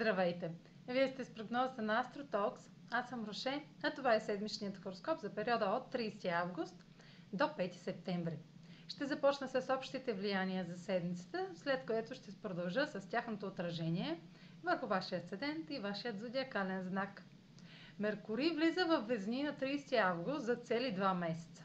Здравейте! Вие сте с прогнозата на AstroTalks. Аз съм Роше, а това е седмичният хороскоп за периода от 30 август до 5 септември. Ще започна с общите влияния за седмицата, след което ще продължа с тяхното отражение върху вашия асцендент и вашият зодиакален знак. Меркурий влиза в Везни на 30 август за цели 2 месеца.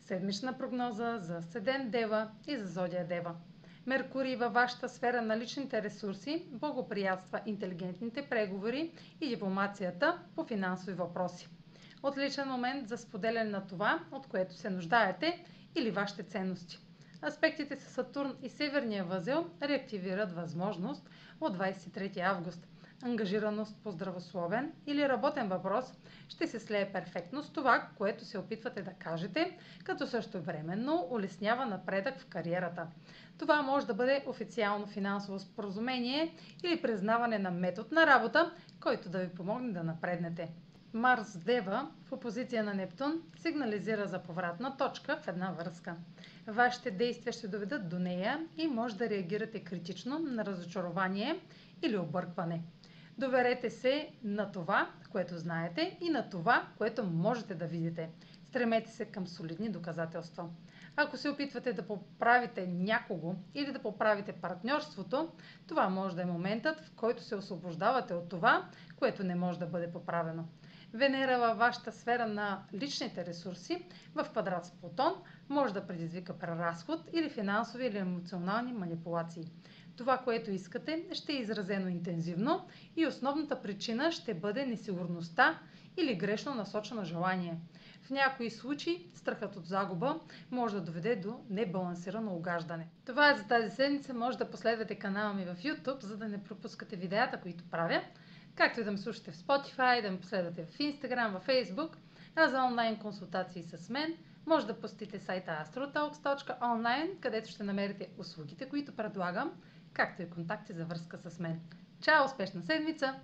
Седмична прогноза за Седен Дева и за Зодия Дева. Меркурий във вашата сфера на личните ресурси благоприятства интелигентните преговори и дипломацията по финансови въпроси. Отличен момент за споделяне на това, от което се нуждаете или вашите ценности. Аспектите с Сатурн и Северния възел реактивират възможност от 23 август – ангажираност по здравословен или работен въпрос ще се слее перфектно с това, което се опитвате да кажете, като също временно улеснява напредък в кариерата. Това може да бъде официално финансово споразумение или признаване на метод на работа, който да ви помогне да напреднете. Марс Дева в опозиция на Нептун сигнализира за повратна точка в една връзка. Вашите действия ще доведат до нея и може да реагирате критично на разочарование или объркване. Доверете се на това, което знаете и на това, което можете да видите. Стремете се към солидни доказателства. Ако се опитвате да поправите някого или да поправите партньорството, това може да е моментът, в който се освобождавате от това, което не може да бъде поправено. Венера във вашата сфера на личните ресурси в квадрат с Плутон може да предизвика преразход или финансови или емоционални манипулации. Това, което искате, ще е изразено интензивно и основната причина ще бъде несигурността или грешно насочено желание. В някои случаи страхът от загуба може да доведе до небалансирано огаждане. Това е за тази седмица. Може да последвате канала ми в YouTube, за да не пропускате видеята, които правя, както и да ме слушате в Spotify, да ме последвате в Instagram, в Facebook, а за онлайн консултации с мен може да посетите сайта astrotalks.online, където ще намерите услугите, които предлагам както и контакти за връзка с мен. Чао! Успешна седмица!